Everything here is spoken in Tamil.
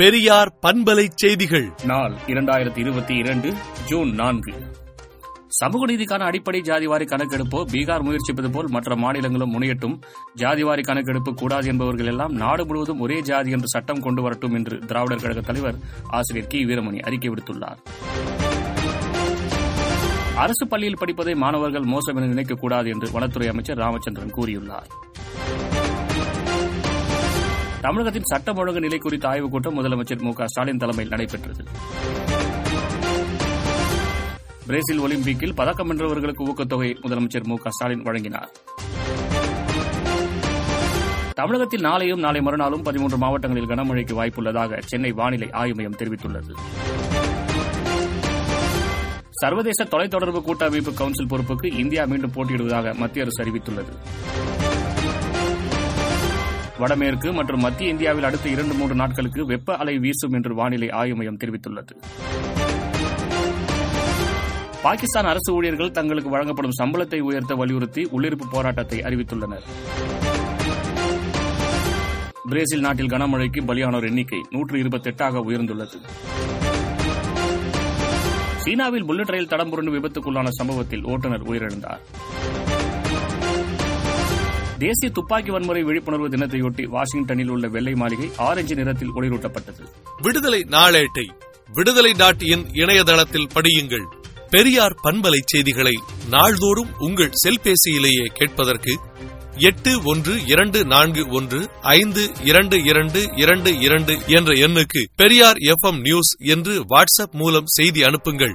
பெரியார் பண்பலை செய்திகள். நாள் இரண்டாயிரத்தி இருபத்தி இரண்டு ஜூன் நான்கு. சமூக நீதிக்கான அடிப்படை ஜாதிவாரி கணக்கெடுப்போ பீகார் முயற்சிப்பது போல் மற்ற மாநிலங்களும் முனையட்டும். ஜாதிவாரி கணக்கெடுப்பு கூடாது என்பவர்கள் எல்லாம் நாடு முழுவதும் ஒரே ஜாதி என்று சட்டம் கொண்டு வரட்டும் என்று திராவிடர் கழக தலைவர் ஆசிரியர் கி. வீரமணி அறிக்கை விடுத்துள்ளார். அரசு பள்ளியில் படிப்பதை மாணவர்கள் மோசம் என நினைக்கக்கூடாது என்று வனத்துறை அமைச்சர் ராமச்சந்திரன் கூறியுள்ளார். தமிழகத்தின் சட்டம் ஒழுங்கு நிலை குறித்த ஆய்வுக் கூட்டம் முதலமைச்சர் மு ஸ்டாலின் தலைமையில் நடைபெற்றது. பிரேசில் ஒலிம்பிக்கில் பதக்கம் வென்றவர்களுக்கு ஊக்கத்தொகை முதலமைச்சர் மு ஸ்டாலின் வழங்கினார். தமிழகத்தில் நாளையும் நாளை மறுநாளும் பதிமூன்று மாவட்டங்களில் கனமழைக்கு வாய்ப்புள்ளதாக சென்னை வானிலை ஆய்வு மையம் தெரிவித்துள்ளது. சர்வதேச தொலைத்தொடர்பு கூட்டமைப்பு கவுன்சில் பொறுப்புக்கு இந்தியா மீண்டும் போட்டியிடுவதாக மத்திய அரசு அறிவித்துள்ளது. வடமேற்கு மற்றும் மத்திய இந்தியாவில் அடுத்த இரண்டு மூன்று நாட்களுக்கு வெப்ப அலை வீசும் என்று வானிலை ஆய்வு மையம் தெரிவித்துள்ளது. பாகிஸ்தான் அரசு ஊழியர்கள் தங்களுக்கு வழங்கப்படும் சம்பளத்தை உயர்த்த வலியுறுத்தி உள்ளிருப்பு போராட்டத்தை அறிவித்துள்ளனர். பிரேசில் நாட்டில் கனமழைக்கு பலியானோர் எண்ணிக்கை நூற்று இருபத்தெட்டாக உயர்ந்துள்ளது. சீனாவில் புல்லட் ரயில் தடம் புரண்டு விபத்துக்குள்ளான சம்பவத்தில் ஓட்டுநர் உயிரிழந்தார். தேசிய துப்பாக்கி வன்முறை விழிப்புணர்வு தினத்தையொட்டி வாஷிங்டனில் உள்ள வெள்ளை மாளிகை ஆரஞ்சு நிறத்தில் ஒளிரூட்டப்பட்டது. விடுதலை நாளேட்டை விடுதலை டாட் இன் இணையதளத்தில் படியுங்கள். பெரியார் பண்பலை செய்திகளை நாள்தோறும் உங்கள் செல்பேசியிலேயே கேட்பதற்கு எட்டு ஒன்று இரண்டு நான்கு ஒன்று ஐந்து இரண்டு இரண்டு இரண்டு இரண்டு என்ற எண்ணுக்கு பெரியார் எஃப் நியூஸ் என்று வாட்ஸ்அப் மூலம் செய்தி அனுப்புங்கள்.